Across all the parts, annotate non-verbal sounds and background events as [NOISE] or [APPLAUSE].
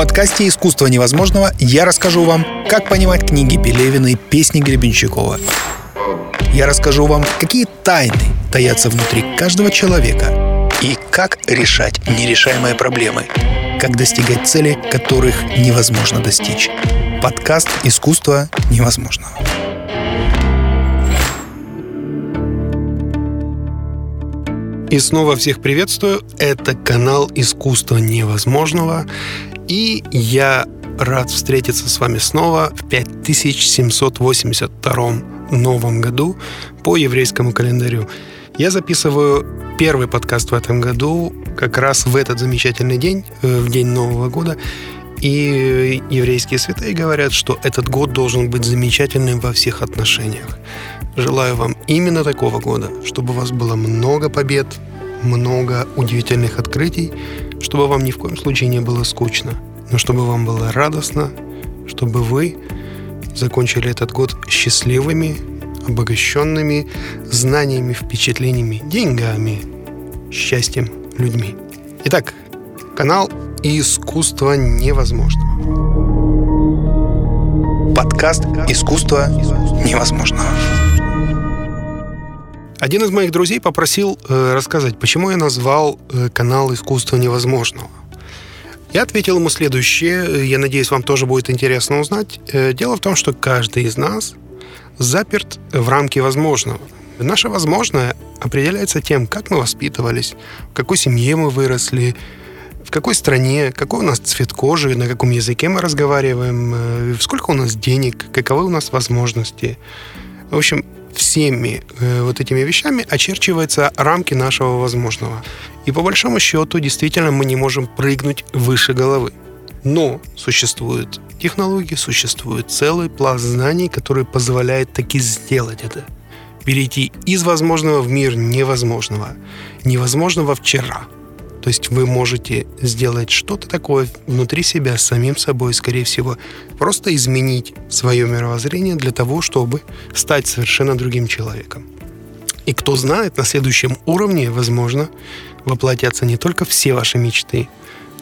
подкасте «Искусство невозможного» я расскажу вам, как понимать книги Пелевина и песни Гребенщикова. Я расскажу вам, какие тайны таятся внутри каждого человека и как решать нерешаемые проблемы, как достигать цели, которых невозможно достичь. Подкаст «Искусство невозможного». И снова всех приветствую. Это канал «Искусство невозможного». И я рад встретиться с вами снова в 5782 новом году по еврейскому календарю. Я записываю первый подкаст в этом году как раз в этот замечательный день, э, в день Нового года. И еврейские святые говорят, что этот год должен быть замечательным во всех отношениях. Желаю вам именно такого года, чтобы у вас было много побед, много удивительных открытий, чтобы вам ни в коем случае не было скучно, но чтобы вам было радостно, чтобы вы закончили этот год счастливыми, обогащенными знаниями, впечатлениями, деньгами, счастьем, людьми. Итак, канал «Искусство невозможного». Подкаст «Искусство невозможного». Один из моих друзей попросил э, рассказать, почему я назвал э, канал «Искусство невозможного». Я ответил ему следующее, я надеюсь, вам тоже будет интересно узнать. Э, дело в том, что каждый из нас заперт в рамки возможного. Наше возможное определяется тем, как мы воспитывались, в какой семье мы выросли, в какой стране, какой у нас цвет кожи, на каком языке мы разговариваем, э, сколько у нас денег, каковы у нас возможности. В общем, всеми э, вот этими вещами очерчиваются рамки нашего возможного. И по большому счету, действительно, мы не можем прыгнуть выше головы. Но существуют технологии, существует целый пласт знаний, который позволяет таки сделать это. Перейти из возможного в мир невозможного. Невозможного вчера – то есть вы можете сделать что-то такое внутри себя, самим собой, скорее всего, просто изменить свое мировоззрение для того, чтобы стать совершенно другим человеком. И кто знает, на следующем уровне, возможно, воплотятся не только все ваши мечты,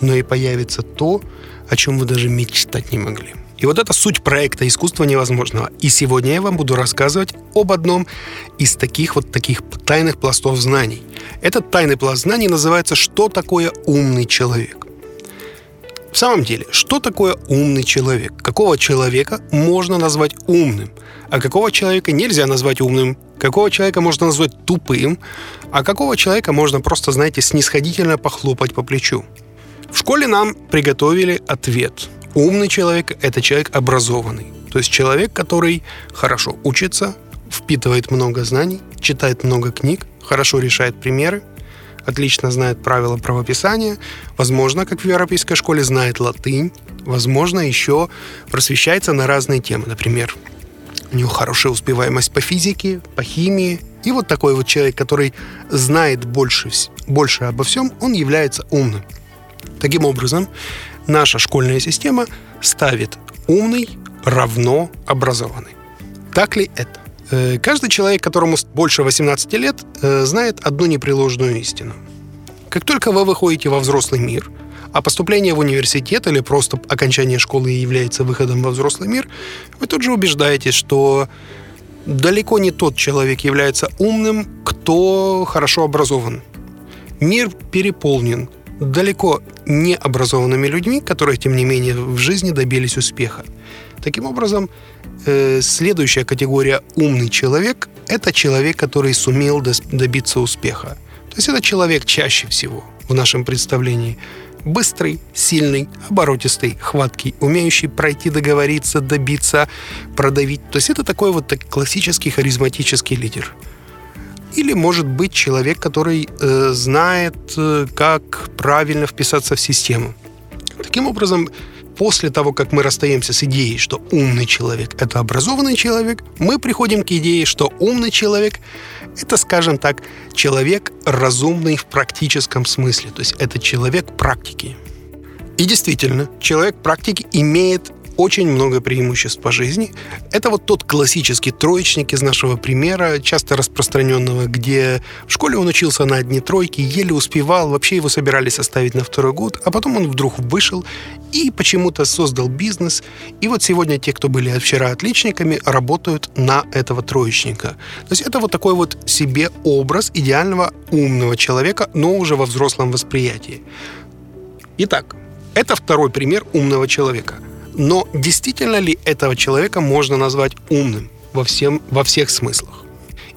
но и появится то, о чем вы даже мечтать не могли. И вот это суть проекта «Искусство невозможного». И сегодня я вам буду рассказывать об одном из таких вот таких тайных пластов знаний. Этот тайный пласт знаний называется «Что такое умный человек?». В самом деле, что такое умный человек? Какого человека можно назвать умным? А какого человека нельзя назвать умным? Какого человека можно назвать тупым? А какого человека можно просто, знаете, снисходительно похлопать по плечу? В школе нам приготовили ответ – Умный человек – это человек образованный. То есть человек, который хорошо учится, впитывает много знаний, читает много книг, хорошо решает примеры, отлично знает правила правописания, возможно, как в европейской школе, знает латынь, возможно, еще просвещается на разные темы. Например, у него хорошая успеваемость по физике, по химии. И вот такой вот человек, который знает больше, больше обо всем, он является умным. Таким образом, наша школьная система ставит умный равно образованный. Так ли это? Э, каждый человек, которому больше 18 лет, э, знает одну непреложную истину. Как только вы выходите во взрослый мир, а поступление в университет или просто окончание школы является выходом во взрослый мир, вы тут же убеждаетесь, что далеко не тот человек является умным, кто хорошо образован. Мир переполнен далеко не образованными людьми, которые, тем не менее, в жизни добились успеха. Таким образом, э, следующая категория «умный человек» — это человек, который сумел добиться успеха. То есть это человек чаще всего в нашем представлении быстрый, сильный, оборотистый, хваткий, умеющий пройти, договориться, добиться, продавить. То есть это такой вот классический харизматический лидер – или может быть человек, который э, знает, э, как правильно вписаться в систему. Таким образом, после того, как мы расстаемся с идеей, что умный человек – это образованный человек, мы приходим к идее, что умный человек – это, скажем так, человек разумный в практическом смысле, то есть это человек практики. И действительно, человек практики имеет очень много преимуществ по жизни. Это вот тот классический троечник из нашего примера, часто распространенного, где в школе он учился на одни тройки, еле успевал, вообще его собирались оставить на второй год, а потом он вдруг вышел и почему-то создал бизнес. И вот сегодня те, кто были вчера отличниками, работают на этого троечника. То есть это вот такой вот себе образ идеального умного человека, но уже во взрослом восприятии. Итак, это второй пример умного человека. Но действительно ли этого человека можно назвать умным во, всем, во всех смыслах?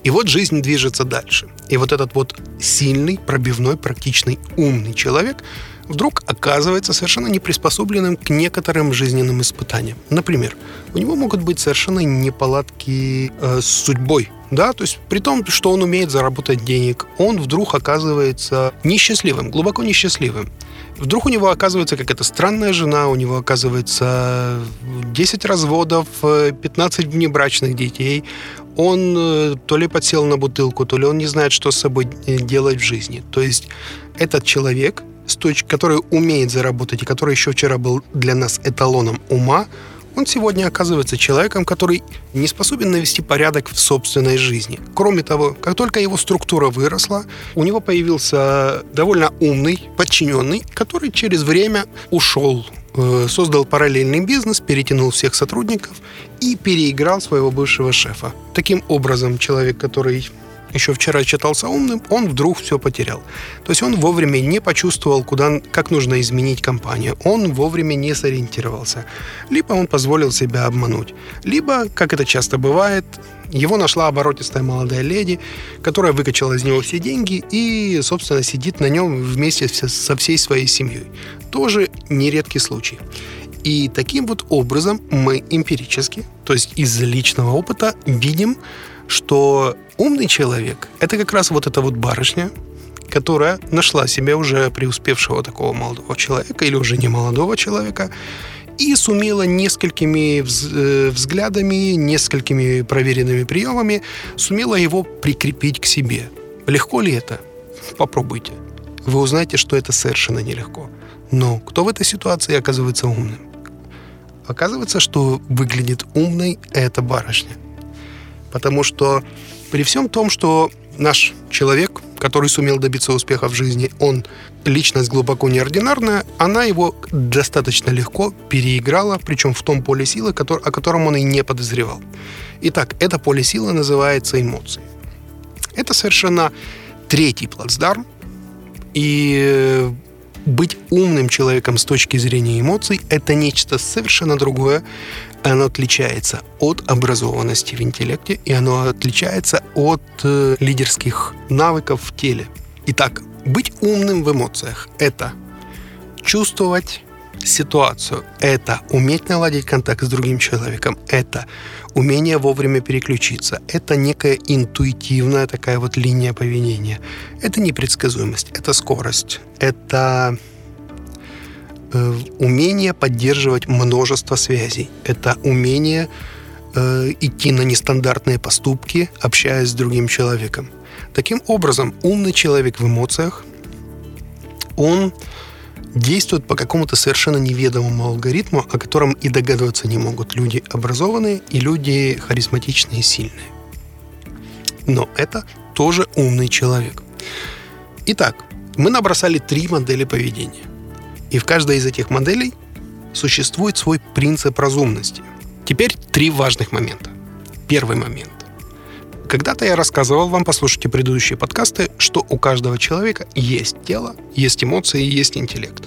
И вот жизнь движется дальше. И вот этот вот сильный, пробивной, практичный, умный человек вдруг оказывается совершенно не приспособленным к некоторым жизненным испытаниям. Например, у него могут быть совершенно неполадки э, с судьбой, да, то есть при том, что он умеет заработать денег, он вдруг оказывается несчастливым, глубоко несчастливым. Вдруг у него оказывается какая-то странная жена, у него оказывается 10 разводов, 15 внебрачных детей. Он э, то ли подсел на бутылку, то ли он не знает, что с собой э, делать в жизни. То есть этот человек, который умеет заработать и который еще вчера был для нас эталоном ума, он сегодня оказывается человеком, который не способен навести порядок в собственной жизни. Кроме того, как только его структура выросла, у него появился довольно умный подчиненный, который через время ушел э, создал параллельный бизнес, перетянул всех сотрудников и переиграл своего бывшего шефа. Таким образом, человек, который еще вчера считался умным, он вдруг все потерял. То есть он вовремя не почувствовал, куда, как нужно изменить компанию. Он вовремя не сориентировался. Либо он позволил себя обмануть. Либо, как это часто бывает, его нашла оборотистая молодая леди, которая выкачала из него все деньги и, собственно, сидит на нем вместе со всей своей семьей. Тоже нередкий случай. И таким вот образом мы эмпирически, то есть из личного опыта, видим, что умный человек – это как раз вот эта вот барышня, которая нашла себе уже преуспевшего такого молодого человека или уже не молодого человека и сумела несколькими э, взглядами, несколькими проверенными приемами, сумела его прикрепить к себе. Легко ли это? Попробуйте. Вы узнаете, что это совершенно нелегко. Но кто в этой ситуации оказывается умным? Оказывается, что выглядит умной эта барышня. Потому что при всем том, что наш человек, который сумел добиться успеха в жизни, он личность глубоко неординарная, она его достаточно легко переиграла, причем в том поле силы, о котором он и не подозревал. Итак, это поле силы называется эмоции. Это совершенно третий плацдарм, и быть умным человеком с точки зрения эмоций – это нечто совершенно другое, оно отличается от образованности в интеллекте, и оно отличается от э, лидерских навыков в теле. Итак, быть умным в эмоциях – это чувствовать ситуацию, это уметь наладить контакт с другим человеком, это умение вовремя переключиться, это некая интуитивная такая вот линия поведения, это непредсказуемость, это скорость, это Э, умение поддерживать множество связей. Это умение э, идти на нестандартные поступки, общаясь с другим человеком. Таким образом, умный человек в эмоциях, он действует по какому-то совершенно неведомому алгоритму, о котором и догадываться не могут люди образованные и люди харизматичные и сильные. Но это тоже умный человек. Итак, мы набросали три модели поведения. И в каждой из этих моделей существует свой принцип разумности. Теперь три важных момента. Первый момент. Когда-то я рассказывал вам, послушайте предыдущие подкасты, что у каждого человека есть тело, есть эмоции и есть интеллект.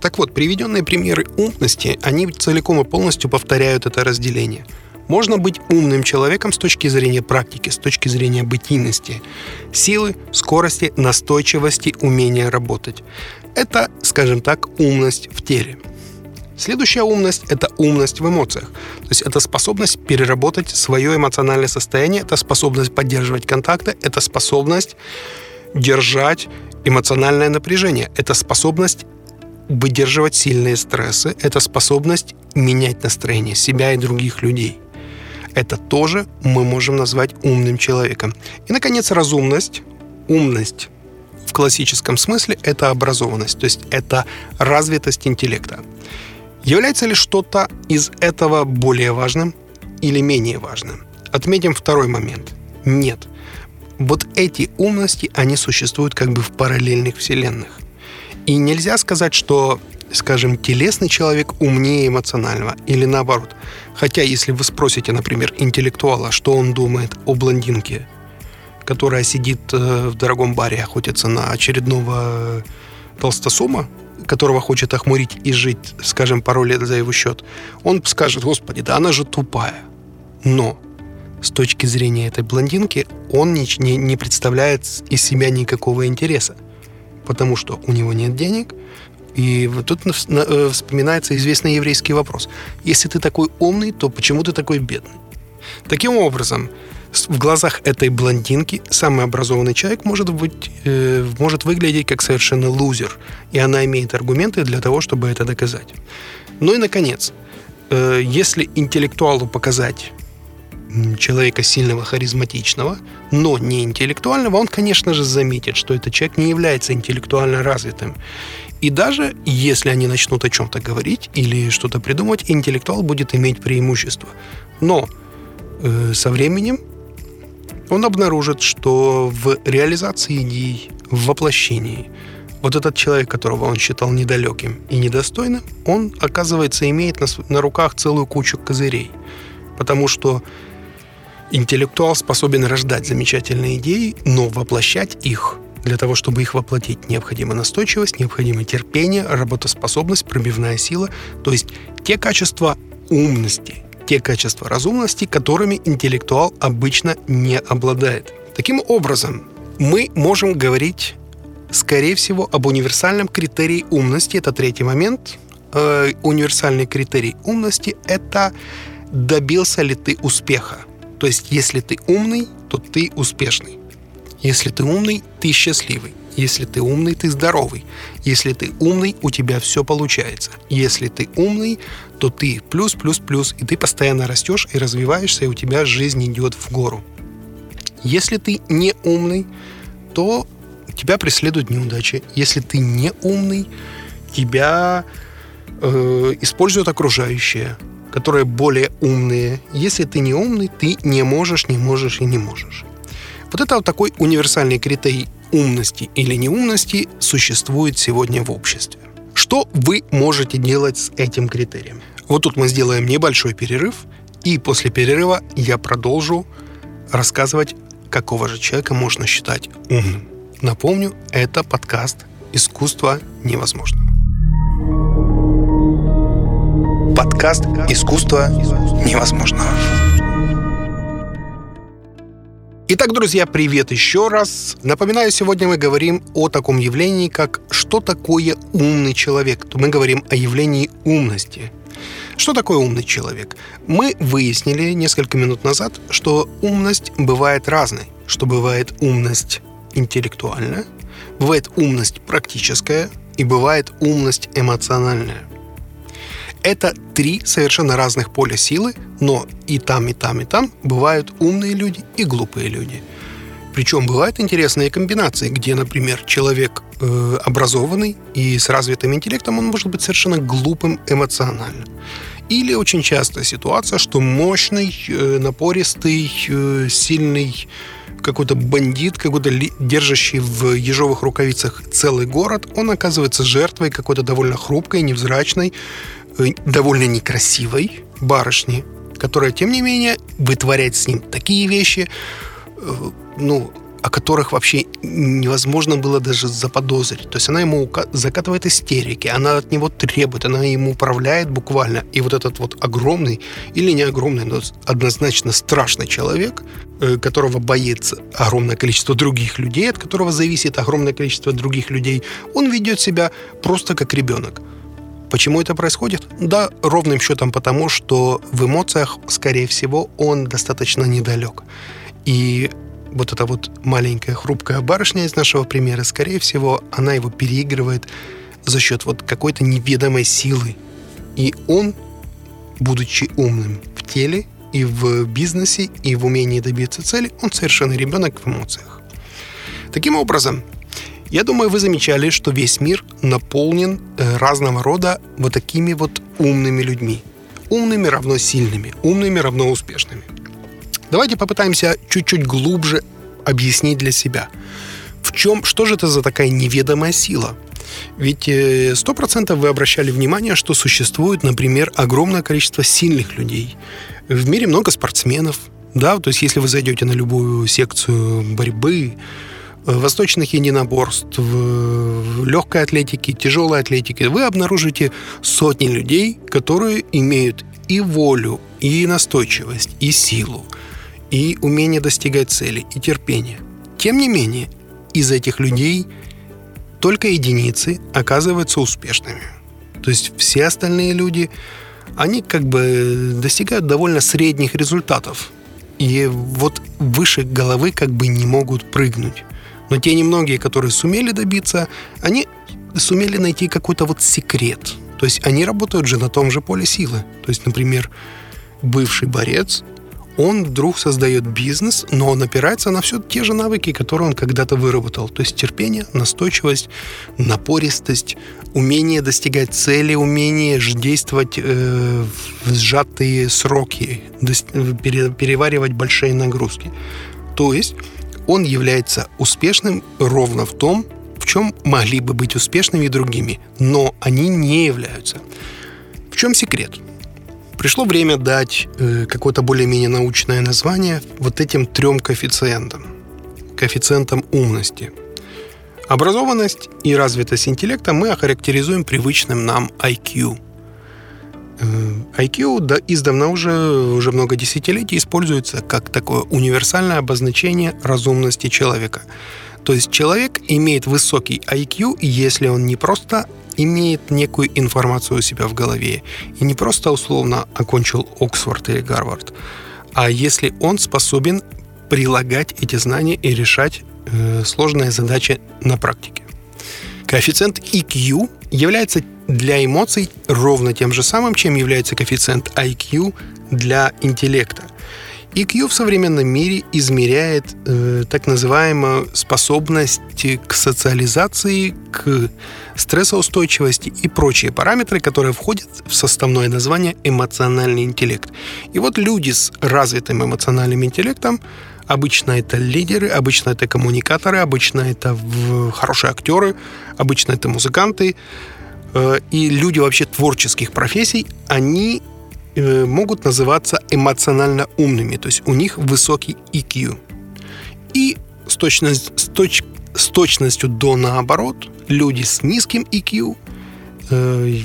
Так вот, приведенные примеры умности, они целиком и полностью повторяют это разделение. Можно быть умным человеком с точки зрения практики, с точки зрения бытийности, силы, скорости, настойчивости, умения работать это, скажем так, умность в теле. Следующая умность – это умность в эмоциях. То есть это способность переработать свое эмоциональное состояние, это способность поддерживать контакты, это способность держать эмоциональное напряжение, это способность выдерживать сильные стрессы, это способность менять настроение себя и других людей. Это тоже мы можем назвать умным человеком. И, наконец, разумность. Умность классическом смысле это образованность, то есть это развитость интеллекта. Является ли что-то из этого более важным или менее важным? Отметим второй момент. Нет. Вот эти умности, они существуют как бы в параллельных вселенных. И нельзя сказать, что, скажем, телесный человек умнее эмоционального или наоборот. Хотя, если вы спросите, например, интеллектуала, что он думает о блондинке, которая сидит э, в дорогом баре, охотится на очередного толстосума, которого хочет охмурить и жить, скажем, пару лет за его счет, он скажет, господи, да она же тупая. Но с точки зрения этой блондинки он не, не, не представляет из себя никакого интереса, потому что у него нет денег, и вот тут э, вспоминается известный еврейский вопрос. Если ты такой умный, то почему ты такой бедный? Таким образом, в глазах этой блондинки самый образованный человек может, быть, э, может выглядеть как совершенно лузер, и она имеет аргументы для того, чтобы это доказать. Ну и, наконец, э, если интеллектуалу показать человека сильного, харизматичного, но не интеллектуального, он, конечно же, заметит, что этот человек не является интеллектуально развитым. И даже если они начнут о чем-то говорить или что-то придумывать, интеллектуал будет иметь преимущество. Но э, со временем он обнаружит, что в реализации идей, в воплощении, вот этот человек, которого он считал недалеким и недостойным, он, оказывается, имеет на, на руках целую кучу козырей. Потому что интеллектуал способен рождать замечательные идеи, но воплощать их для того, чтобы их воплотить, необходима настойчивость, необходимо терпение, работоспособность, пробивная сила, то есть те качества умности, те качества разумности, которыми интеллектуал обычно не обладает. Таким образом, мы можем говорить, скорее всего, об универсальном критерии умности. Это третий момент. Э, универсальный критерий умности – это добился ли ты успеха. То есть, если ты умный, то ты успешный. Если ты умный, ты счастливый. Если ты умный, ты здоровый. Если ты умный, у тебя все получается. Если ты умный, то ты плюс, плюс, плюс, и ты постоянно растешь и развиваешься, и у тебя жизнь идет в гору. Если ты не умный, то тебя преследуют неудачи. Если ты не умный, тебя э, используют окружающие, которые более умные. Если ты не умный, ты не можешь, не можешь и не можешь. Вот это вот такой универсальный критерий умности или неумности существует сегодня в обществе. Что вы можете делать с этим критерием? Вот тут мы сделаем небольшой перерыв, и после перерыва я продолжу рассказывать, какого же человека можно считать умным. Напомню, это подкаст «Искусство невозможного». Подкаст «Искусство невозможного». Итак, друзья, привет еще раз. Напоминаю, сегодня мы говорим о таком явлении, как что такое умный человек. То мы говорим о явлении умности. Что такое умный человек? Мы выяснили несколько минут назад, что умность бывает разной. Что бывает умность интеллектуальная, бывает умность практическая и бывает умность эмоциональная. Это три совершенно разных поля силы, но и там, и там, и там бывают умные люди и глупые люди. Причем бывают интересные комбинации, где, например, человек э, образованный и с развитым интеллектом, он может быть совершенно глупым эмоционально. Или очень частая ситуация, что мощный, э, напористый, э, сильный какой-то бандит, какой-то держащий в ежовых рукавицах целый город, он оказывается жертвой какой-то довольно хрупкой, невзрачной, довольно некрасивой барышни, которая, тем не менее, вытворяет с ним такие вещи, э, ну, о которых вообще невозможно было даже заподозрить. То есть она ему закатывает истерики, она от него требует, она ему управляет буквально. И вот этот вот огромный, или не огромный, но однозначно страшный человек, э, которого боится огромное количество других людей, от которого зависит огромное количество других людей, он ведет себя просто как ребенок. Почему это происходит? Да, ровным счетом потому, что в эмоциях, скорее всего, он достаточно недалек. И вот эта вот маленькая хрупкая барышня из нашего примера, скорее всего, она его переигрывает за счет вот какой-то неведомой силы. И он, будучи умным в теле и в бизнесе, и в умении добиться цели, он совершенно ребенок в эмоциях. Таким образом, я думаю, вы замечали, что весь мир наполнен э, разного рода вот такими вот умными людьми. Умными равно сильными, умными равно успешными. Давайте попытаемся чуть-чуть глубже объяснить для себя, в чем, что же это за такая неведомая сила. Ведь э, сто процентов вы обращали внимание, что существует, например, огромное количество сильных людей. В мире много спортсменов, да, то есть если вы зайдете на любую секцию борьбы, э, восточных единоборств, легкой атлетики, тяжелой атлетики, вы обнаружите сотни людей, которые имеют и волю, и настойчивость, и силу, и умение достигать цели, и терпение. Тем не менее, из этих людей только единицы оказываются успешными. То есть все остальные люди, они как бы достигают довольно средних результатов. И вот выше головы как бы не могут прыгнуть. Но те немногие, которые сумели добиться, они сумели найти какой-то вот секрет. То есть они работают же на том же поле силы. То есть, например, бывший борец – он вдруг создает бизнес, но он опирается на все те же навыки, которые он когда-то выработал. То есть терпение, настойчивость, напористость, умение достигать цели, умение действовать э, в сжатые сроки, переваривать большие нагрузки. То есть он является успешным ровно в том, в чем могли бы быть успешными другими, но они не являются. В чем секрет? Пришло время дать э, какое-то более-менее научное название вот этим трем коэффициентам. Коэффициентам умности. Образованность и развитость интеллекта мы охарактеризуем привычным нам IQ. Э, IQ да, издавна уже, уже много десятилетий используется как такое универсальное обозначение разумности человека. То есть человек имеет высокий IQ, если он не просто имеет некую информацию у себя в голове и не просто условно окончил Оксфорд или Гарвард, а если он способен прилагать эти знания и решать э, сложные задачи на практике. Коэффициент EQ является для эмоций ровно тем же самым, чем является коэффициент IQ для интеллекта. EQ в современном мире измеряет э, так называемую способность к социализации, к стрессоустойчивости и прочие параметры, которые входят в составное название эмоциональный интеллект. И вот люди с развитым эмоциональным интеллектом Обычно это лидеры, обычно это коммуникаторы, обычно это хорошие актеры, обычно это музыканты. Э, и люди вообще творческих профессий, они Э, могут называться эмоционально умными, то есть у них высокий EQ. И с, точность, с, точ, с точностью до наоборот, люди с низким EQ э,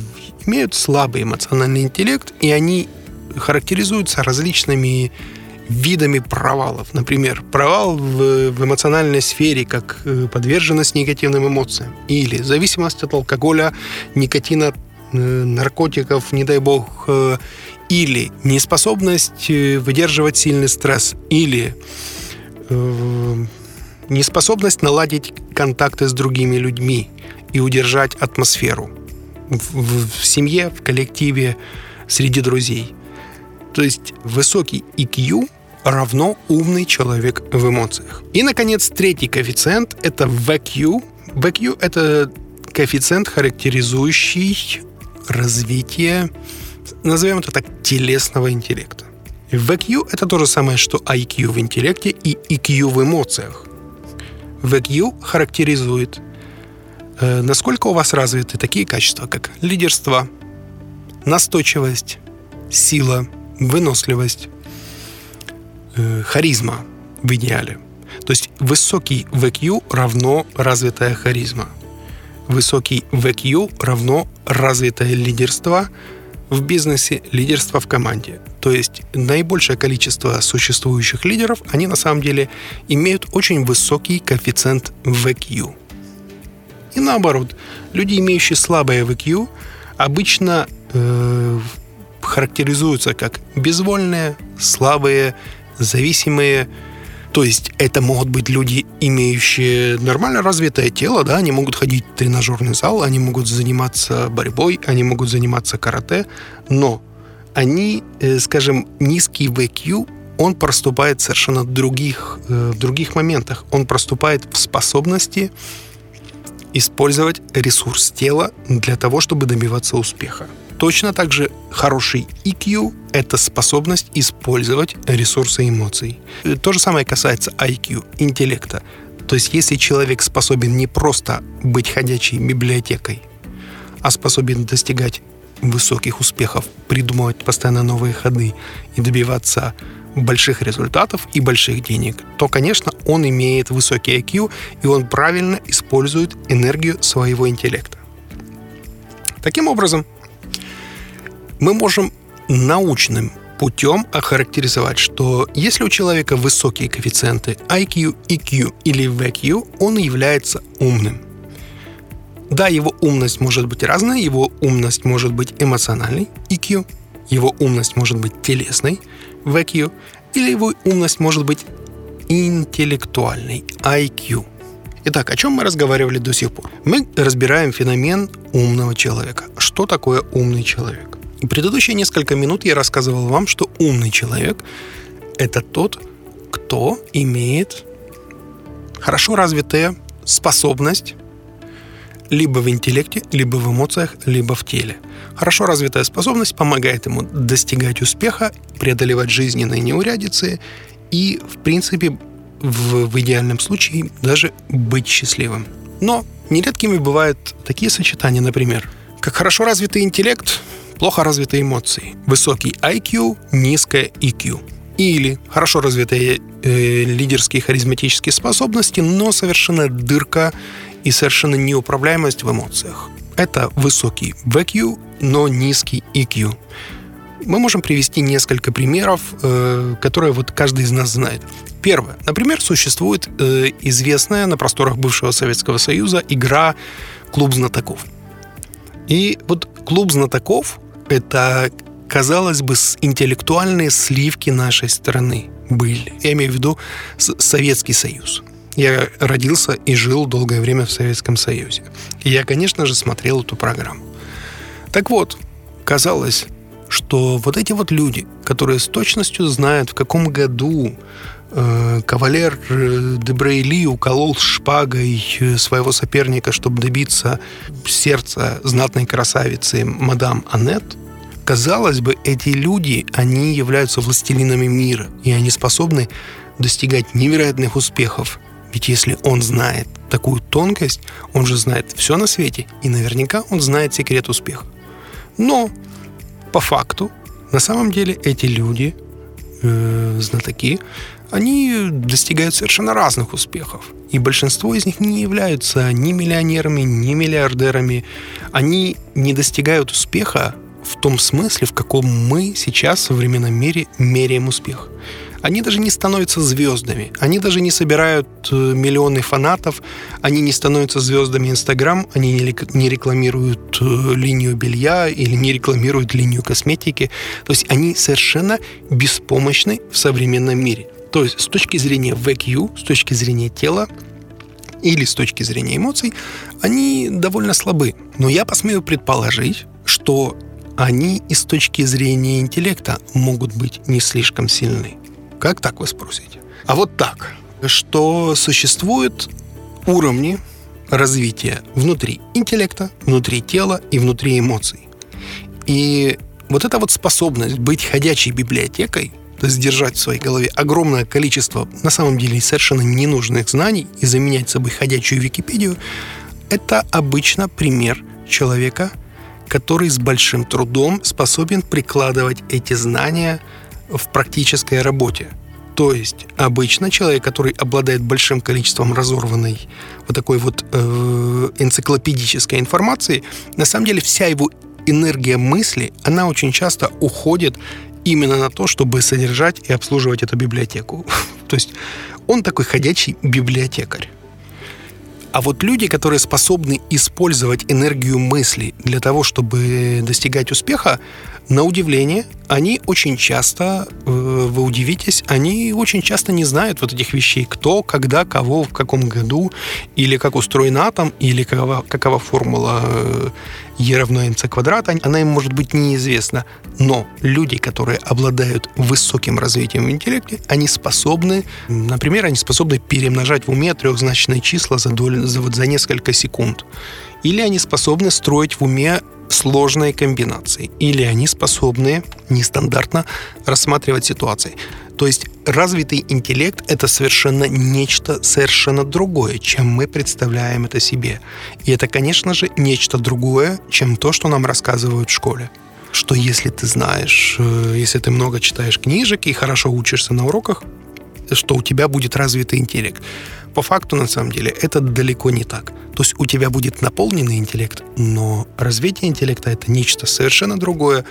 имеют слабый эмоциональный интеллект, и они характеризуются различными видами провалов. Например, провал в, в эмоциональной сфере, как э, подверженность негативным эмоциям, или зависимость от алкоголя, никотина, э, наркотиков, не дай бог, или неспособность э, выдерживать сильный стресс, или э, неспособность наладить контакты с другими людьми и удержать атмосферу в, в семье, в коллективе, среди друзей. То есть высокий IQ равно умный человек в эмоциях. И, наконец, третий коэффициент – это VQ. VQ – это коэффициент, характеризующий развитие назовем это так, телесного интеллекта. VQ – это то же самое, что IQ в интеллекте и EQ в эмоциях. VQ характеризует, э, насколько у вас развиты такие качества, как лидерство, настойчивость, сила, выносливость, э, харизма в идеале. То есть высокий VQ равно развитая харизма. Высокий VQ равно развитое лидерство – в бизнесе, лидерство в команде. То есть наибольшее количество существующих лидеров, они на самом деле имеют очень высокий коэффициент VQ. И наоборот, люди, имеющие слабое VQ, обычно э, характеризуются как безвольные, слабые, зависимые, то есть это могут быть люди, имеющие нормально развитое тело, да, они могут ходить в тренажерный зал, они могут заниматься борьбой, они могут заниматься карате, но они, э, скажем, низкий VQ, он проступает совершенно в других, э, в других моментах. Он проступает в способности использовать ресурс тела для того, чтобы добиваться успеха. Точно так же хороший EQ – это способность использовать ресурсы эмоций. То же самое касается IQ, интеллекта. То есть если человек способен не просто быть ходячей библиотекой, а способен достигать высоких успехов, придумывать постоянно новые ходы и добиваться больших результатов и больших денег, то, конечно, он имеет высокий IQ, и он правильно использует энергию своего интеллекта. Таким образом, мы можем научным путем охарактеризовать, что если у человека высокие коэффициенты IQ, EQ или VQ, он является умным. Да, его умность может быть разной, его умность может быть эмоциональной, EQ, его умность может быть телесной, VQ, или его умность может быть интеллектуальной, IQ. Итак, о чем мы разговаривали до сих пор? Мы разбираем феномен умного человека. Что такое умный человек? И предыдущие несколько минут я рассказывал вам, что умный человек – это тот, кто имеет хорошо развитая способность либо в интеллекте, либо в эмоциях, либо в теле. Хорошо развитая способность помогает ему достигать успеха, преодолевать жизненные неурядицы и, в принципе, в, в идеальном случае даже быть счастливым. Но нередкими бывают такие сочетания, например, как хорошо развитый интеллект, плохо развитые эмоции, высокий IQ, низкая EQ. Или хорошо развитые э, лидерские харизматические способности, но совершенно дырка и совершенно неуправляемость в эмоциях. Это высокий VQ, но низкий EQ. Мы можем привести несколько примеров, э, которые вот каждый из нас знает. Первое. Например, существует э, известная на просторах бывшего Советского Союза игра «Клуб знатоков». И вот «Клуб знатоков» — это, казалось бы, интеллектуальные сливки нашей страны были. Я имею в виду Советский Союз. Я родился и жил долгое время в Советском Союзе. И я, конечно же, смотрел эту программу. Так вот, казалось, что вот эти вот люди, которые с точностью знают, в каком году э, кавалер э, Дебрейли уколол шпагой э, своего соперника, чтобы добиться сердца знатной красавицы мадам Аннет, казалось бы, эти люди, они являются властелинами мира, и они способны достигать невероятных успехов ведь если он знает такую тонкость, он же знает все на свете, и наверняка он знает секрет успеха. Но по факту, на самом деле эти люди, э, знатоки, они достигают совершенно разных успехов. И большинство из них не являются ни миллионерами, ни миллиардерами. Они не достигают успеха в том смысле, в каком мы сейчас в современном мире меряем успех они даже не становятся звездами. Они даже не собирают э, миллионы фанатов, они не становятся звездами Инстаграм, они не рекламируют э, линию белья или не рекламируют линию косметики. То есть они совершенно беспомощны в современном мире. То есть с точки зрения VQ, с точки зрения тела, или с точки зрения эмоций, они довольно слабы. Но я посмею предположить, что они и с точки зрения интеллекта могут быть не слишком сильны. Как так, вы спросите? А вот так, что существуют уровни развития внутри интеллекта, внутри тела и внутри эмоций. И вот эта вот способность быть ходячей библиотекой, то есть держать в своей голове огромное количество на самом деле совершенно ненужных знаний и заменять собой ходячую Википедию, это обычно пример человека, который с большим трудом способен прикладывать эти знания в практической работе. То есть обычно человек, который обладает большим количеством разорванной вот такой вот э, энциклопедической информации, на самом деле вся его энергия мысли, она очень часто уходит именно на то, чтобы содержать и обслуживать эту библиотеку. [LAUGHS] То есть он такой ходячий библиотекарь. А вот люди, которые способны использовать энергию мысли для того, чтобы достигать успеха, на удивление, они очень часто, э, вы удивитесь, они очень часто не знают вот этих вещей. Кто, когда, кого, в каком году, или как устроен атом, или какова, какова формула э, Е равно МЦ квадрат, она им может быть неизвестна. Но люди, которые обладают высоким развитием в интеллекте, они способны, например, они способны перемножать в уме трехзначные числа за, долю, за, вот, за несколько секунд. Или они способны строить в уме сложные комбинации, или они способны нестандартно рассматривать ситуации. То есть развитый интеллект — это совершенно нечто совершенно другое, чем мы представляем это себе. И это, конечно же, нечто другое, чем то, что нам рассказывают в школе что если ты знаешь, э, если ты много читаешь книжек и хорошо учишься на уроках, что у тебя будет развитый интеллект. По факту, на самом деле, это далеко не так. То есть у тебя будет наполненный интеллект, но развитие интеллекта — это нечто совершенно другое.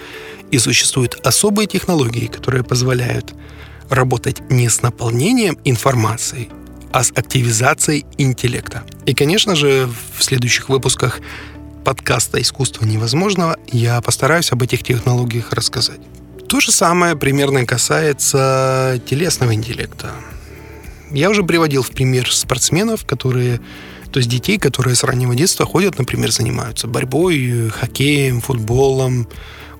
И существуют особые технологии, которые позволяют работать не с наполнением информацией, а с активизацией интеллекта. И, конечно же, в следующих выпусках подкаста «Искусство невозможного» я постараюсь об этих технологиях рассказать. То же самое примерно касается телесного интеллекта. Я уже приводил в пример спортсменов, которые, то есть детей, которые с раннего детства ходят, например, занимаются борьбой, хоккеем, футболом,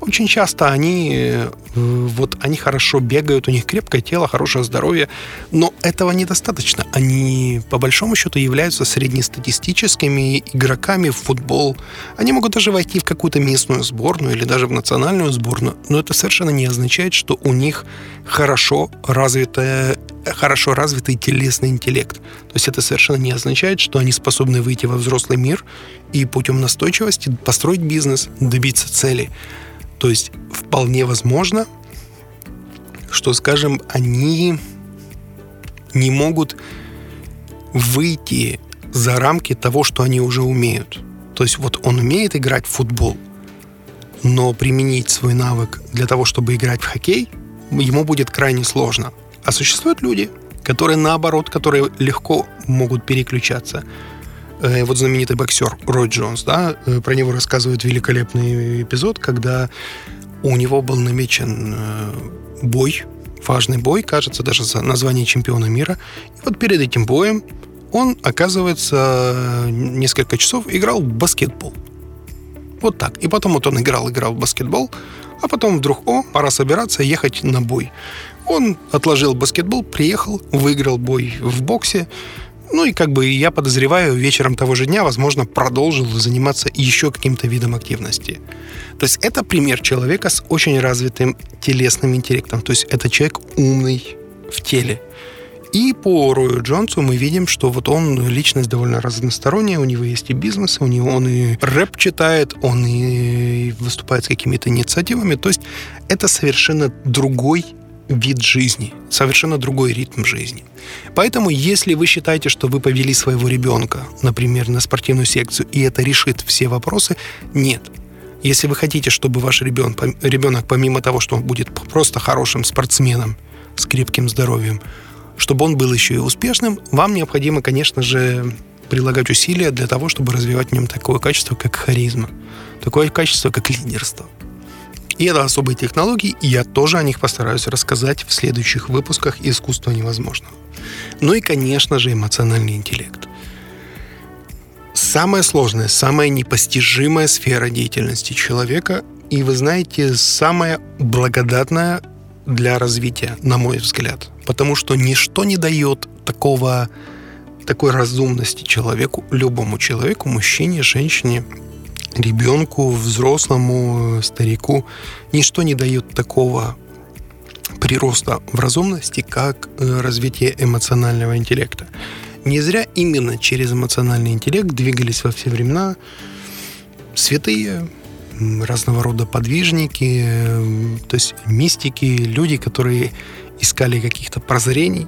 очень часто они, э, вот, они хорошо бегают, у них крепкое тело, хорошее здоровье, но этого недостаточно. Они, по большому счету, являются среднестатистическими игроками в футбол. Они могут даже войти в какую-то местную сборную или даже в национальную сборную, но это совершенно не означает, что у них хорошо развитая хорошо развитый телесный интеллект. То есть это совершенно не означает, что они способны выйти во взрослый мир и путем настойчивости построить бизнес, добиться цели. То есть вполне возможно, что, скажем, они не могут выйти за рамки того, что они уже умеют. То есть вот он умеет играть в футбол, но применить свой навык для того, чтобы играть в хоккей, ему будет крайне сложно. А существуют люди, которые наоборот, которые легко могут переключаться. Э, вот знаменитый боксер Рой Джонс, да, э, про него рассказывает великолепный эпизод, когда у него был намечен э, бой, важный бой, кажется, даже за название чемпиона мира. И вот перед этим боем он, оказывается, несколько часов играл в баскетбол. Вот так. И потом вот он играл, играл в баскетбол, а потом вдруг, о, пора собираться, ехать на бой. Он отложил баскетбол, приехал, выиграл бой в боксе, ну и как бы я подозреваю, вечером того же дня, возможно, продолжил заниматься еще каким-то видом активности. То есть это пример человека с очень развитым телесным интеллектом. То есть это человек умный в теле. И по Рою Джонсу мы видим, что вот он личность довольно разносторонняя, у него есть и бизнес, у него он и рэп читает, он и выступает с какими-то инициативами. То есть это совершенно другой вид жизни, совершенно другой ритм жизни. Поэтому, если вы считаете, что вы повели своего ребенка, например, на спортивную секцию, и это решит все вопросы, нет. Если вы хотите, чтобы ваш ребенок, ребенок помимо того, что он будет просто хорошим спортсменом с крепким здоровьем, чтобы он был еще и успешным, вам необходимо, конечно же, прилагать усилия для того, чтобы развивать в нем такое качество, как харизма, такое качество, как лидерство. И это особые технологии, и я тоже о них постараюсь рассказать в следующих выпусках «Искусство невозможного». Ну и, конечно же, эмоциональный интеллект. Самая сложная, самая непостижимая сфера деятельности человека, и, вы знаете, самая благодатная для развития, на мой взгляд. Потому что ничто не дает такого, такой разумности человеку, любому человеку, мужчине, женщине, ребенку, взрослому, старику. Ничто не дает такого прироста в разумности, как э, развитие эмоционального интеллекта. Не зря именно через эмоциональный интеллект двигались во все времена святые, разного рода подвижники, э, то есть мистики, люди, которые искали каких-то прозрений.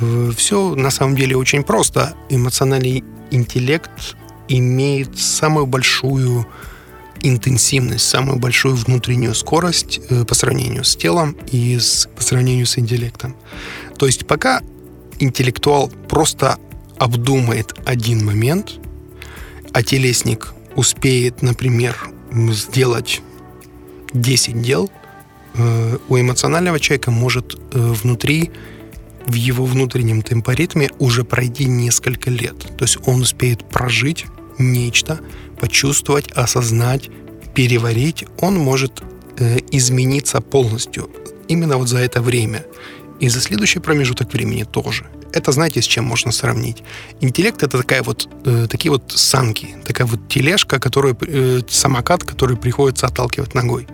Э, Все на самом деле очень просто. Эмоциональный интеллект имеет самую большую интенсивность, самую большую внутреннюю скорость э, по сравнению с телом и с, по сравнению с интеллектом. То есть пока интеллектуал просто обдумает один момент, а телесник успеет, например, сделать 10 дел, э, у эмоционального человека может э, внутри в его внутреннем темпоритме уже пройти несколько лет. То есть он успеет прожить нечто, почувствовать, осознать, переварить, он может э, измениться полностью именно вот за это время. И за следующий промежуток времени тоже. это знаете, с чем можно сравнить? Интеллект это такая вот, э, такие вот санки, такая вот тележка, которая, э, самокат, который приходится отталкивать ногой.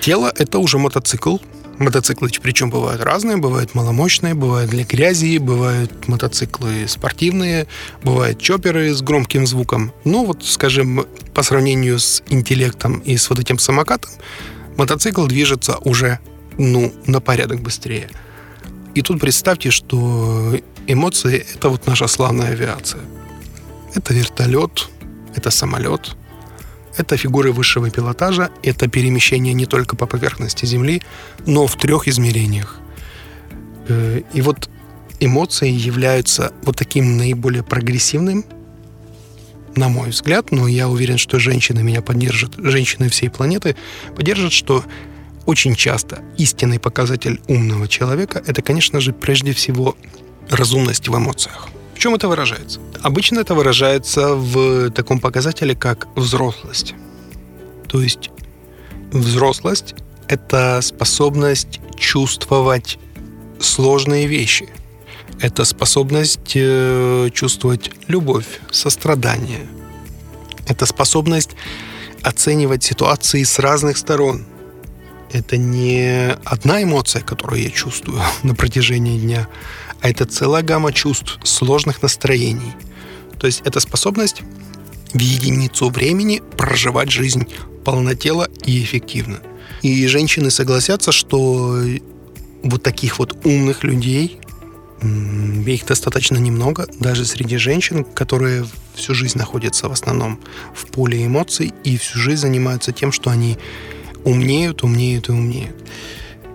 Тело это уже мотоцикл, Мотоциклы причем бывают разные, бывают маломощные, бывают для грязи, бывают мотоциклы спортивные, бывают чоперы с громким звуком. Ну вот, скажем, по сравнению с интеллектом и с вот этим самокатом, мотоцикл движется уже, ну, на порядок быстрее. И тут представьте, что эмоции — это вот наша славная авиация. Это вертолет, это самолет, это фигуры высшего пилотажа, это перемещение не только по поверхности Земли, но в трех измерениях. Э, и вот эмоции являются вот таким наиболее прогрессивным, на мой взгляд, но я уверен, что женщины меня поддержат, женщины всей планеты поддержат, что очень часто истинный показатель умного человека – это, конечно же, прежде всего разумность в эмоциях. В чем это выражается? Обычно это выражается в таком показателе, как взрослость. То есть взрослость – это способность чувствовать сложные вещи. Это способность э, чувствовать любовь, сострадание. Это способность оценивать ситуации с разных сторон. Это не одна эмоция, которую я чувствую [LAUGHS] на протяжении дня, а это целая гамма чувств, сложных настроений. То есть это способность в единицу времени проживать жизнь полнотело и эффективно. И женщины согласятся, что вот таких вот умных людей, их достаточно немного, даже среди женщин, которые всю жизнь находятся в основном в поле эмоций и всю жизнь занимаются тем, что они умнеют, умнеют и умнеют.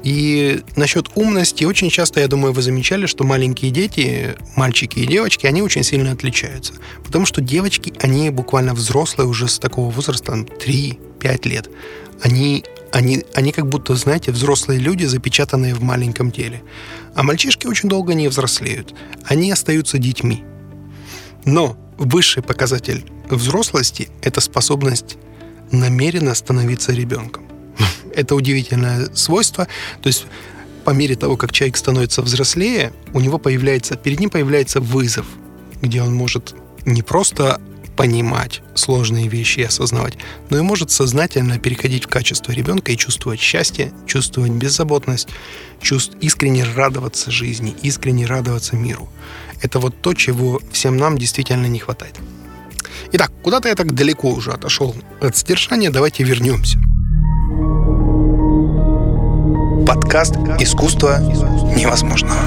И насчет умности, очень часто, я думаю, вы замечали, что маленькие дети, мальчики и девочки, они очень сильно отличаются. Потому что девочки, они буквально взрослые уже с такого возраста, 3-5 лет. Они, они, они как будто, знаете, взрослые люди, запечатанные в маленьком теле. А мальчишки очень долго не взрослеют. Они остаются детьми. Но высший показатель взрослости – это способность намеренно становиться ребенком. Это удивительное свойство. То есть по мере того, как человек становится взрослее, у него появляется, перед ним появляется вызов, где он может не просто понимать сложные вещи и осознавать, но и может сознательно переходить в качество ребенка и чувствовать счастье, чувствовать беззаботность, чувств, искренне радоваться жизни, искренне радоваться миру. Это вот то, чего всем нам действительно не хватает. Итак, куда-то я так далеко уже отошел от содержания, давайте вернемся. Подкаст «Искусство невозможного».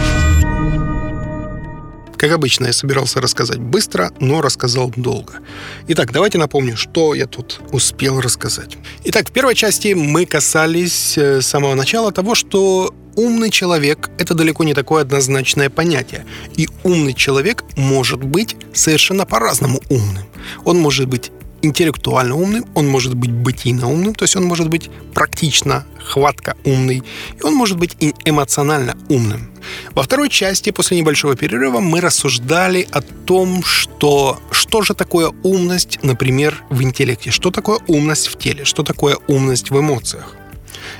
Как обычно, я собирался рассказать быстро, но рассказал долго. Итак, давайте напомню, что я тут успел рассказать. Итак, в первой части мы касались э, с самого начала того, что умный человек – это далеко не такое однозначное понятие. И умный человек может быть совершенно по-разному умным. Он может быть интеллектуально умным, он может быть бытийно умным, то есть он может быть практично, хватко умный, и он может быть и эмоционально умным. Во второй части, после небольшого перерыва, мы рассуждали о том, что, что же такое умность, например, в интеллекте, что такое умность в теле, что такое умность в эмоциях.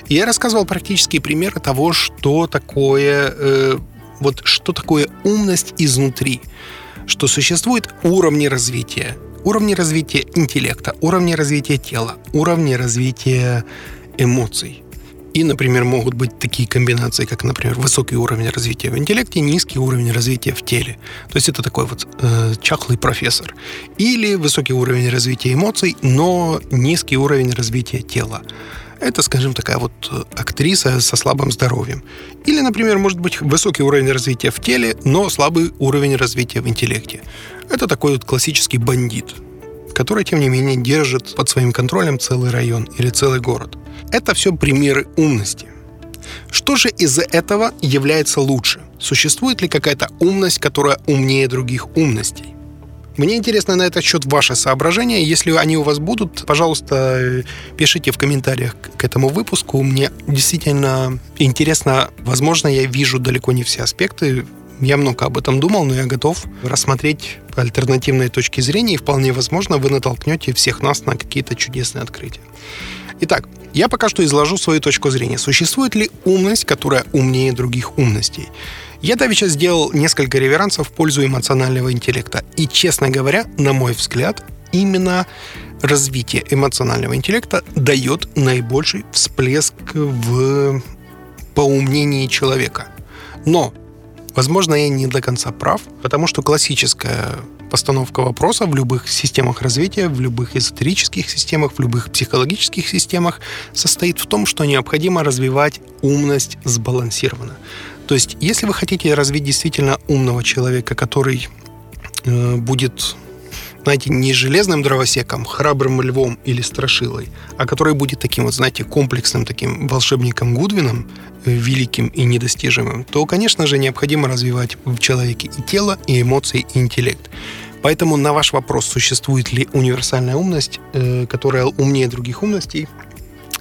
И я рассказывал практические примеры того, что такое, э, вот, что такое умность изнутри, что существуют уровни развития уровни развития интеллекта, уровни развития тела, уровни развития эмоций. И, например, могут быть такие комбинации, как, например, высокий уровень развития в интеллекте, низкий уровень развития в теле. То есть это такой вот э, чахлый профессор. Или высокий уровень развития эмоций, но низкий уровень развития тела. Это, скажем, такая вот э, актриса со слабым здоровьем. Или, например, может быть высокий уровень развития в теле, но слабый уровень развития в интеллекте. Это такой вот классический бандит, который, тем не менее, держит под своим контролем целый район или целый город. Это все примеры умности. Что же из-за этого является лучше? Существует ли какая-то умность, которая умнее других умностей? Мне интересно на этот счет ваши соображения. Если они у вас будут, пожалуйста, пишите в комментариях к этому выпуску. Мне действительно интересно. Возможно, я вижу далеко не все аспекты я много об этом думал, но я готов рассмотреть альтернативные точки зрения, и вполне возможно, вы натолкнете всех нас на какие-то чудесные открытия. Итак, я пока что изложу свою точку зрения. Существует ли умность, которая умнее других умностей? Я давеча сделал несколько реверансов в пользу эмоционального интеллекта. И, честно говоря, на мой взгляд, именно развитие эмоционального интеллекта дает наибольший всплеск в поумнении человека. Но, возможно, я не до конца прав, потому что классическая постановка вопроса в любых системах развития, в любых эзотерических системах, в любых психологических системах состоит в том, что необходимо развивать умность сбалансированно. То есть, если вы хотите развить действительно умного человека, который э, будет знаете, не железным дровосеком, храбрым львом или страшилой, а который будет таким вот, знаете, комплексным таким волшебником Гудвином, э, великим и недостижимым, то, конечно же, необходимо развивать в человеке и тело, и эмоции, и интеллект. Поэтому на ваш вопрос, существует ли универсальная умность, э, которая умнее других умностей,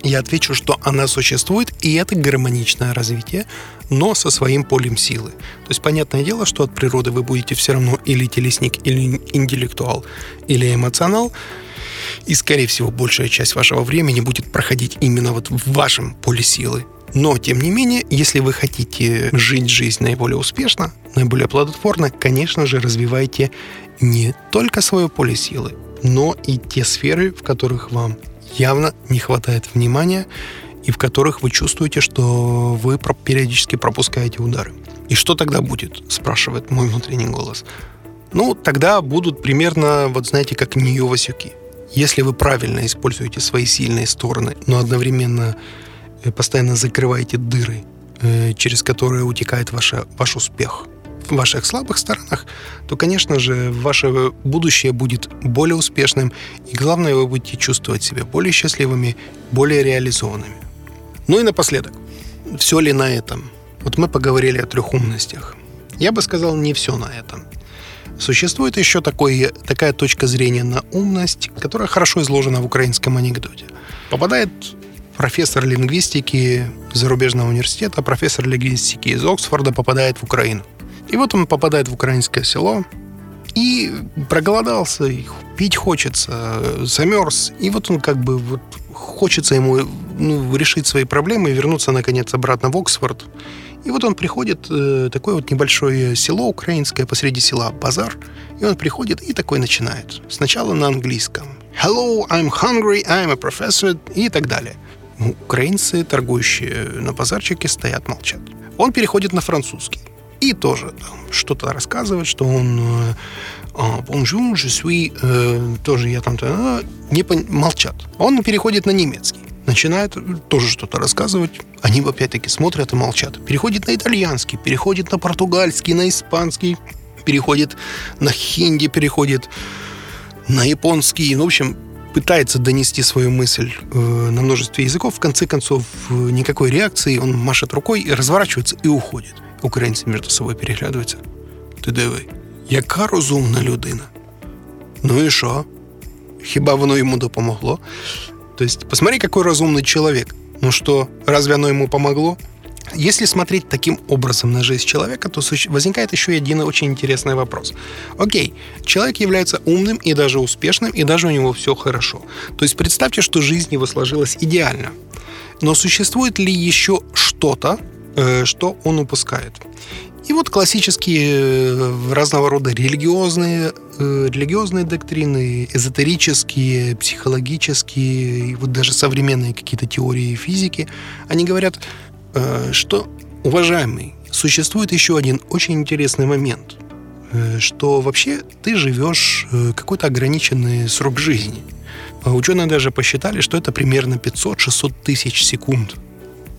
я отвечу, что она существует, и это гармоничное развитие, но со своим полем силы. То есть, понятное дело, что от природы вы будете все равно или телесник, или интеллектуал, или эмоционал, и, скорее всего, большая часть вашего времени будет проходить именно вот в вашем поле силы. Но, тем не менее, если вы хотите жить жизнь наиболее успешно, наиболее плодотворно, конечно же, развивайте не только свое поле силы, но и те сферы, в которых вам явно не хватает внимания и в которых вы чувствуете, что вы периодически пропускаете удары. И что тогда будет, спрашивает мой внутренний голос. Ну, тогда будут примерно, вот знаете, как Нью-Васюки. Если вы правильно используете свои сильные стороны, но одновременно э, постоянно закрываете дыры, э, через которые утекает ваше, ваш успех – в ваших слабых сторонах, то, конечно же, ваше будущее будет более успешным, и главное, вы будете чувствовать себя более счастливыми, более реализованными. Ну и напоследок, все ли на этом? Вот мы поговорили о трех умностях. Я бы сказал, не все на этом. Существует еще такой, такая точка зрения на умность, которая хорошо изложена в украинском анекдоте. Попадает профессор лингвистики зарубежного университета, профессор лингвистики из Оксфорда попадает в Украину. И вот он попадает в украинское село и проголодался, и пить хочется, замерз. И вот он как бы вот хочется ему ну, решить свои проблемы и вернуться, наконец, обратно в Оксфорд. И вот он приходит, э, такое вот небольшое село украинское, посреди села базар, и он приходит и такой начинает. Сначала на английском. Hello, I'm hungry, I'm a professor и так далее. Украинцы, торгующие на базарчике, стоят, молчат. Он переходит на французский и тоже что-то рассказывает, что он bonjour, je suis, э, тоже я там-то, а, не пон... молчат. Он переходит на немецкий, начинает тоже что-то рассказывать, они опять-таки смотрят и молчат. Переходит на итальянский, переходит на португальский, на испанский, переходит на хинди, переходит на японский, ну, в общем, пытается донести свою мысль э, на множестве языков, в конце концов э, никакой реакции, он машет рукой, разворачивается и уходит. Українці між собою переглядаються. Ти диви, яка розумна людина. Ну и что? Хіба воно ему допомогло? То есть, посмотри, какой разумный человек. Ну что, разве оно ему помогло? Если смотреть таким образом на жизнь человека, то возникает еще один очень интересный вопрос. Окей, человек является умным и даже успешным, и даже у него все хорошо. То есть представьте, что жизнь его сложилась идеально. Но существует ли еще что-то, Э, что он упускает. И вот классические э, разного рода религиозные, э, религиозные доктрины, эзотерические, психологические, и вот даже современные какие-то теории физики, они говорят, что, уважаемый, существует еще один очень интересный момент, что вообще ты живешь какой-то ограниченный срок жизни. Ученые даже посчитали, что это примерно 500-600 тысяч секунд –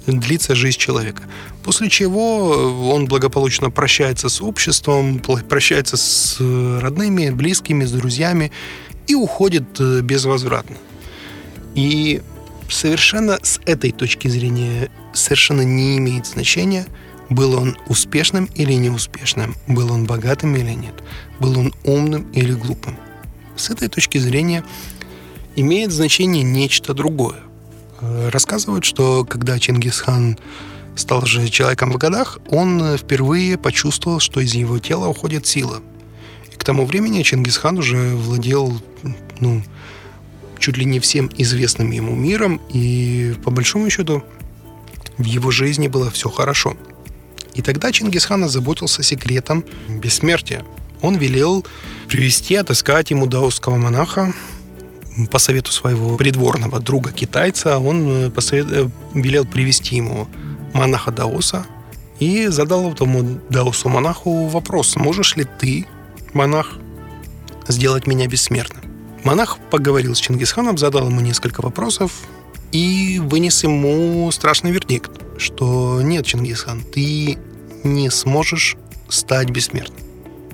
длится жизнь человека. После чего он благополучно прощается с обществом, прощается с родными, близкими, с друзьями и уходит э, безвозвратно. И совершенно с этой точки зрения совершенно не имеет значения, был он успешным или неуспешным, был он богатым или нет, был он умным или глупым. С этой точки зрения имеет значение нечто другое. Э, рассказывают, что когда Чингисхан стал же человеком в годах, он впервые почувствовал, что из его тела уходит сила. И к тому времени Чингисхан уже владел, ну, чуть ли не всем известным ему миром, и по большому счету в его жизни было все хорошо. И тогда Чингисхан озаботился секретом бессмертия. Он велел привести, отыскать ему даосского монаха, по совету своего придворного друга китайца, он э, посовет... Э, велел привести ему монаха Даоса и задал этому Даосу монаху вопрос, можешь ли ты, монах, сделать меня бессмертным? Монах поговорил с Чингисханом, задал ему несколько вопросов и вынес ему страшный вердикт, что нет, Чингисхан, ты не сможешь стать бессмертным.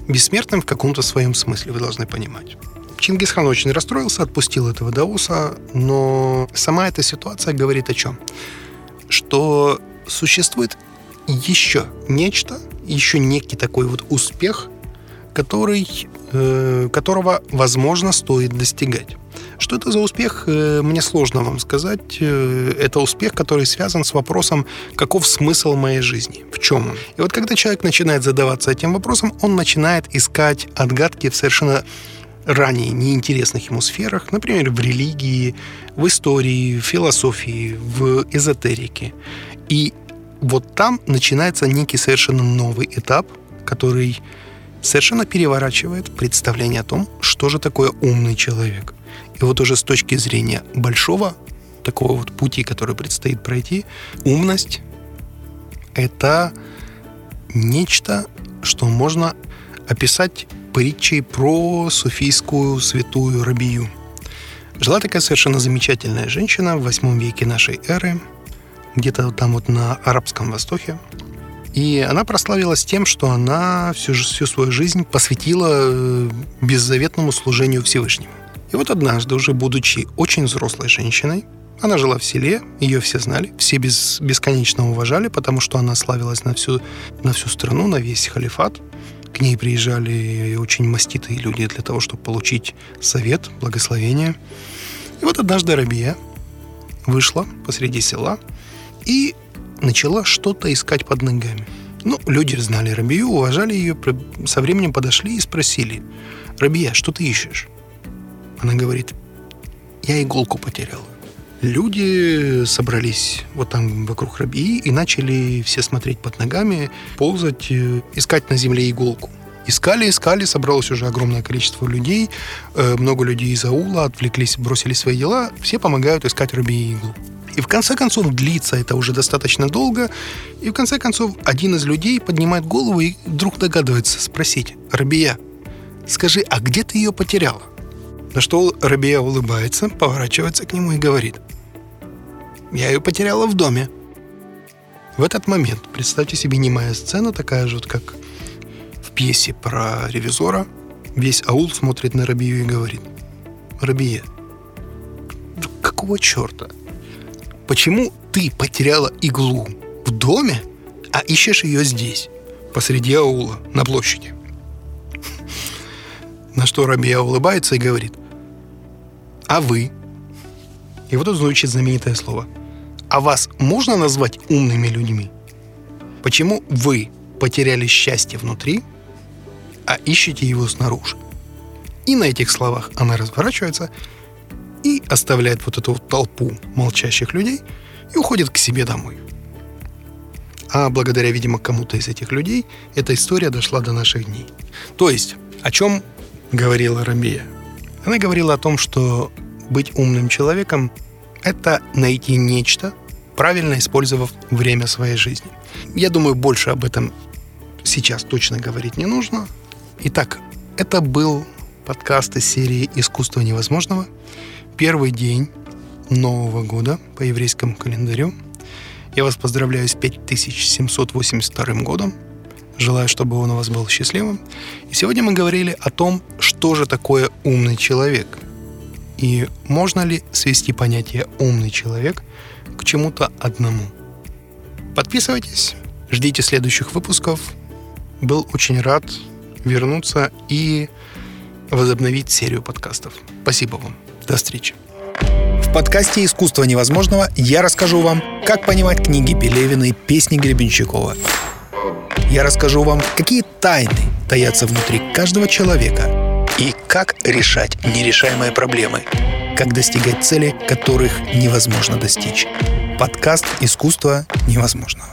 Бессмертным в каком-то своем смысле, вы должны понимать. Чингисхан очень расстроился, отпустил этого Дауса, но сама эта ситуация говорит о чем? Что существует еще нечто, еще некий такой вот успех, который, э, которого, возможно, стоит достигать. Что это за успех, э, мне сложно вам сказать. Э, это успех, который связан с вопросом, каков смысл моей жизни, в чем он. И вот когда человек начинает задаваться этим вопросом, он начинает искать отгадки в совершенно ранее неинтересных ему сферах, например, в религии, в истории, в философии, в эзотерике. И вот там начинается некий совершенно новый этап, который совершенно переворачивает представление о том, что же такое умный человек. И вот уже с точки зрения большого такого вот пути, который предстоит пройти, умность — это нечто, что можно описать притчей про суфийскую святую Рабию. Жила такая совершенно замечательная женщина в восьмом веке нашей эры, где-то там вот на Арабском Востоке. И она прославилась тем, что она всю, всю свою жизнь посвятила э, беззаветному служению Всевышнему. И вот однажды, уже будучи очень взрослой женщиной, она жила в селе, ее все знали, все без, бесконечно уважали, потому что она славилась на всю, на всю страну, на весь халифат. К ней приезжали очень маститые люди для того, чтобы получить совет, благословение. И вот однажды Рабия вышла посреди села и начала что-то искать под ногами. Ну, люди знали Рабию, уважали ее, со временем подошли и спросили, «Рабия, что ты ищешь?» Она говорит, «Я иголку потеряла». Люди собрались вот там вокруг Раби и начали все смотреть под ногами, ползать, э, искать на земле иголку. Искали, искали, собралось уже огромное количество людей, э, много людей из аула отвлеклись, бросили свои дела, все помогают искать Раби иглу. И в конце концов длится это уже достаточно долго, и в конце концов один из людей поднимает голову и вдруг догадывается спросить, «Рабия, скажи, а где ты ее потеряла?» На что Рабия улыбается, поворачивается к нему и говорит, я ее потеряла в доме. В этот момент, представьте себе немая сцена, такая же, вот как в пьесе про ревизора. Весь аул смотрит на Рабию и говорит, Рабия, какого черта? Почему ты потеряла иглу в доме, а ищешь ее здесь, посреди аула, на площади? На что Рабия улыбается и говорит, а вы? И вот тут звучит знаменитое слово – а вас можно назвать умными людьми? Почему вы потеряли счастье внутри, а ищете его снаружи? И на этих словах она разворачивается и оставляет вот эту вот толпу молчащих людей и уходит к себе домой. А благодаря, видимо, кому-то из этих людей эта история дошла до наших дней. То есть, о чем говорила Рамбия? Она говорила о том, что быть умным человеком это найти нечто, правильно использовав время своей жизни. Я думаю, больше об этом сейчас точно говорить не нужно. Итак, это был подкаст из серии «Искусство невозможного». Первый день Нового года по еврейскому календарю. Я вас поздравляю с 5782 годом. Желаю, чтобы он у вас был счастливым. И сегодня мы говорили о том, что же такое умный человек – и можно ли свести понятие «умный человек» к чему-то одному? Подписывайтесь, ждите следующих выпусков. Был очень рад вернуться и возобновить серию подкастов. Спасибо вам. До встречи. В подкасте «Искусство невозможного» я расскажу вам, как понимать книги Пелевина и песни Гребенщикова. Я расскажу вам, какие тайны таятся внутри каждого человека – и как решать нерешаемые проблемы, как достигать цели, которых невозможно достичь. Подкаст «Искусство невозможного».